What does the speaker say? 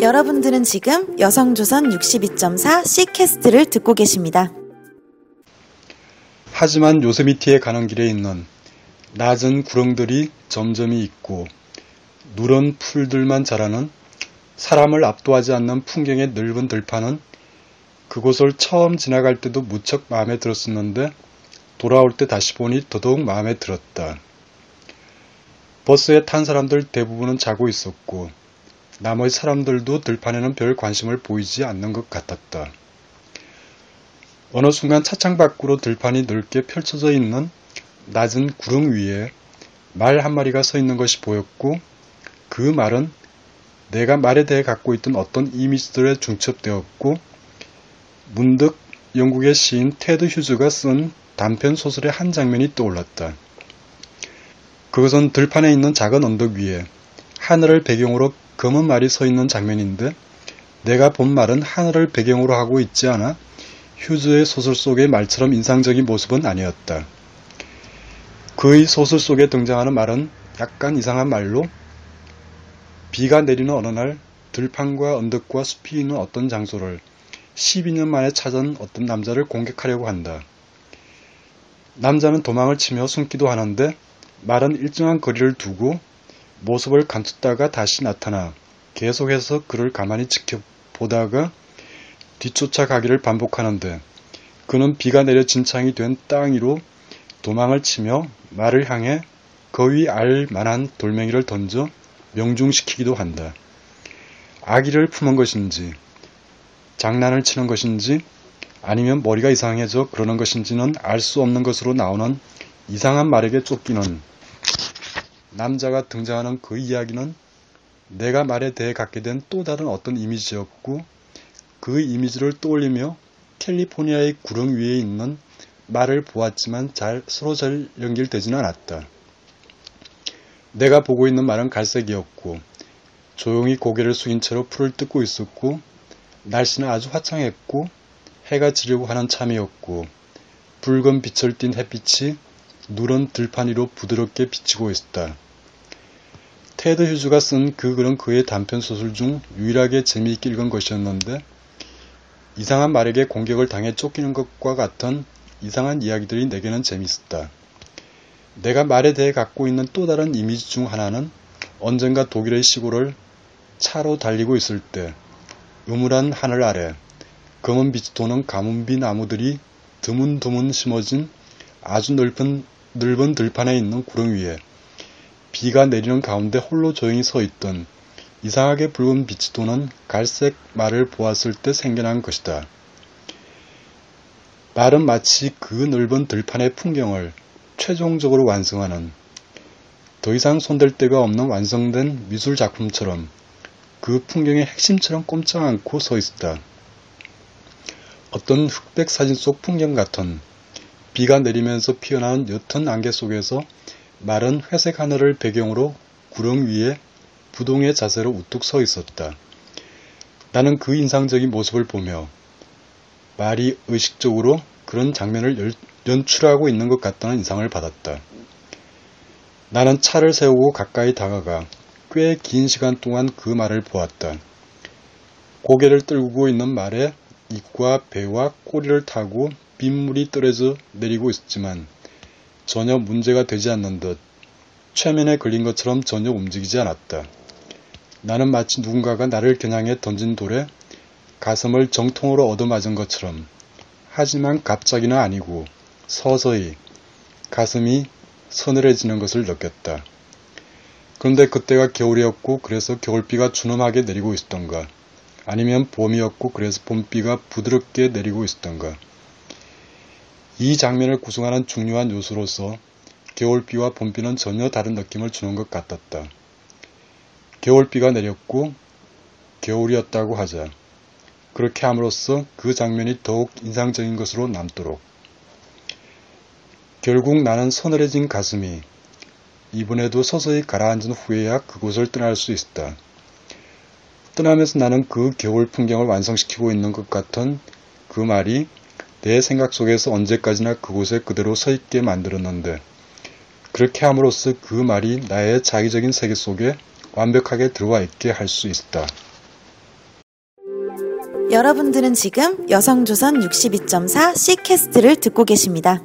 여러분들은 지금 여성조선 62.4 C캐스트를 듣고 계십니다. 하지만 요세미티에 가는 길에 있는 낮은 구렁들이 점점이 있고 누런 풀들만 자라는 사람을 압도하지 않는 풍경의 넓은 들판은 그곳을 처음 지나갈 때도 무척 마음에 들었었는데 돌아올 때 다시 보니 더더욱 마음에 들었다. 버스에 탄 사람들 대부분은 자고 있었고 나머지 사람들도 들판에는 별 관심을 보이지 않는 것 같았다. 어느 순간 차창 밖으로 들판이 넓게 펼쳐져 있는 낮은 구릉 위에 말 한 마리가 서 있는 것이 보였고 그 말은 내가 말에 대해 갖고 있던 어떤 이미지들에 중첩되었고 문득 영국의 시인 테드 휴즈가 쓴 단편 소설의 한 장면이 떠올랐다. 그것은 들판에 있는 작은 언덕 위에 하늘을 배경으로 검은 말이 서 있는 장면인데 내가 본 말은 하늘을 배경으로 하고 있지 않아 휴즈의 소설 속의 말처럼 인상적인 모습은 아니었다. 그의 소설 속에 등장하는 말은 약간 이상한 말로 비가 내리는 어느 날 들판과 언덕과 숲이 있는 어떤 장소를 12년 만에 찾은 어떤 남자를 공격하려고 한다. 남자는 도망을 치며 숨기도 하는데 말은 일정한 거리를 두고 모습을 감췄다가 다시 나타나 계속해서 그를 가만히 지켜보다가 뒤쫓아 가기를 반복하는데 그는 비가 내려 진창이 된 땅 위로 도망을 치며 말을 향해 거의 알 만한 돌멩이를 던져 명중시키기도 한다. 아기를 품은 것인지 장난을 치는 것인지 아니면 머리가 이상해져 그러는 것인지는 알 수 없는 것으로 나오는 이상한 말에게 쫓기는 남자가 등장하는 그 이야기는 내가 말에 대해 갖게 된 또 다른 어떤 이미지였고 그 이미지를 떠올리며 캘리포니아의 구름 위에 있는 말을 보았지만 잘 서로 잘 연결되지는 않았다. 내가 보고 있는 말은 갈색이었고 조용히 고개를 숙인 채로 풀을 뜯고 있었고 날씨는 아주 화창했고 해가 지려고 하는 참이었고 붉은 빛을 띤 햇빛이 누런 들판 위로 부드럽게 비치고 있었다. 테드 휴즈가 쓴 그 글은 그의 단편 소설 중 유일하게 재미있게 읽은 것이었는데 이상한 말에게 공격을 당해 쫓기는 것과 같은 이상한 이야기들이 내게는 재미있었다. 내가 말에 대해 갖고 있는 또 다른 이미지 중 하나는 언젠가 독일의 시골을 차로 달리고 있을 때 음울한 하늘 아래 검은 빛이 도는 가뭄비 나무들이 드문드문 심어진 아주 넓은, 넓은 들판에 있는 구름 위에 비가 내리는 가운데 홀로 조용히 서 있던 이상하게 붉은 빛이 도는 갈색 말을 보았을 때 생겨난 것이다. 말은 마치 그 넓은 들판의 풍경을 최종적으로 완성하는 더 이상 손댈 데가 없는 완성된 미술 작품처럼 그 풍경의 핵심처럼 꼼짝 않고 서 있었다. 어떤 흑백 사진 속 풍경 같은 비가 내리면서 피어나는 옅은 안개 속에서 마른 회색 하늘을 배경으로 구름 위에 부동의 자세로 우뚝 서 있었다. 나는 그 인상적인 모습을 보며 말이 의식적으로 그런 장면을 연출하고 있는 것 같다는 인상을 받았다. 나는 차를 세우고 가까이 다가가 꽤 긴 시간 동안 그 말을 보았다. 고개를 떨구고 있는 말에 입과 배와 꼬리를 타고 빗물이 떨어져 내리고 있었지만 전혀 문제가 되지 않는 듯 최면에 걸린 것처럼 전혀 움직이지 않았다. 나는 마치 누군가가 나를 겨냥해 던진 돌에 가슴을 정통으로 얻어맞은 것처럼 하지만 갑자기는 아니고 서서히 가슴이 서늘해지는 것을 느꼈다. 그런데 그때가 겨울이었고 그래서 겨울비가 준엄하게 내리고 있었던가 아니면 봄이었고 그래서 봄비가 부드럽게 내리고 있었던가 이 장면을 구성하는 중요한 요소로서 겨울비와 봄비는 전혀 다른 느낌을 주는 것 같았다. 겨울비가 내렸고 겨울이었다고 하자. 그렇게 함으로써 그 장면이 더욱 인상적인 것으로 남도록. 결국 나는 서늘해진 가슴이 이번에도 서서히 가라앉은 후에야 그곳을 떠날 수 있다. 떠나면서 나는 그 겨울 풍경을 완성시키고 있는 것 같은 그 말이 내 생각 속에서 언제까지나 그곳에 그대로 서 있게 만들었는데 그렇게 함으로써 그 말이 나의 자기적인 세계 속에 완벽하게 들어와 있게 할 수 있다. 여러분들은 지금 여성조선 62.4 C캐스트를 듣고 계십니다.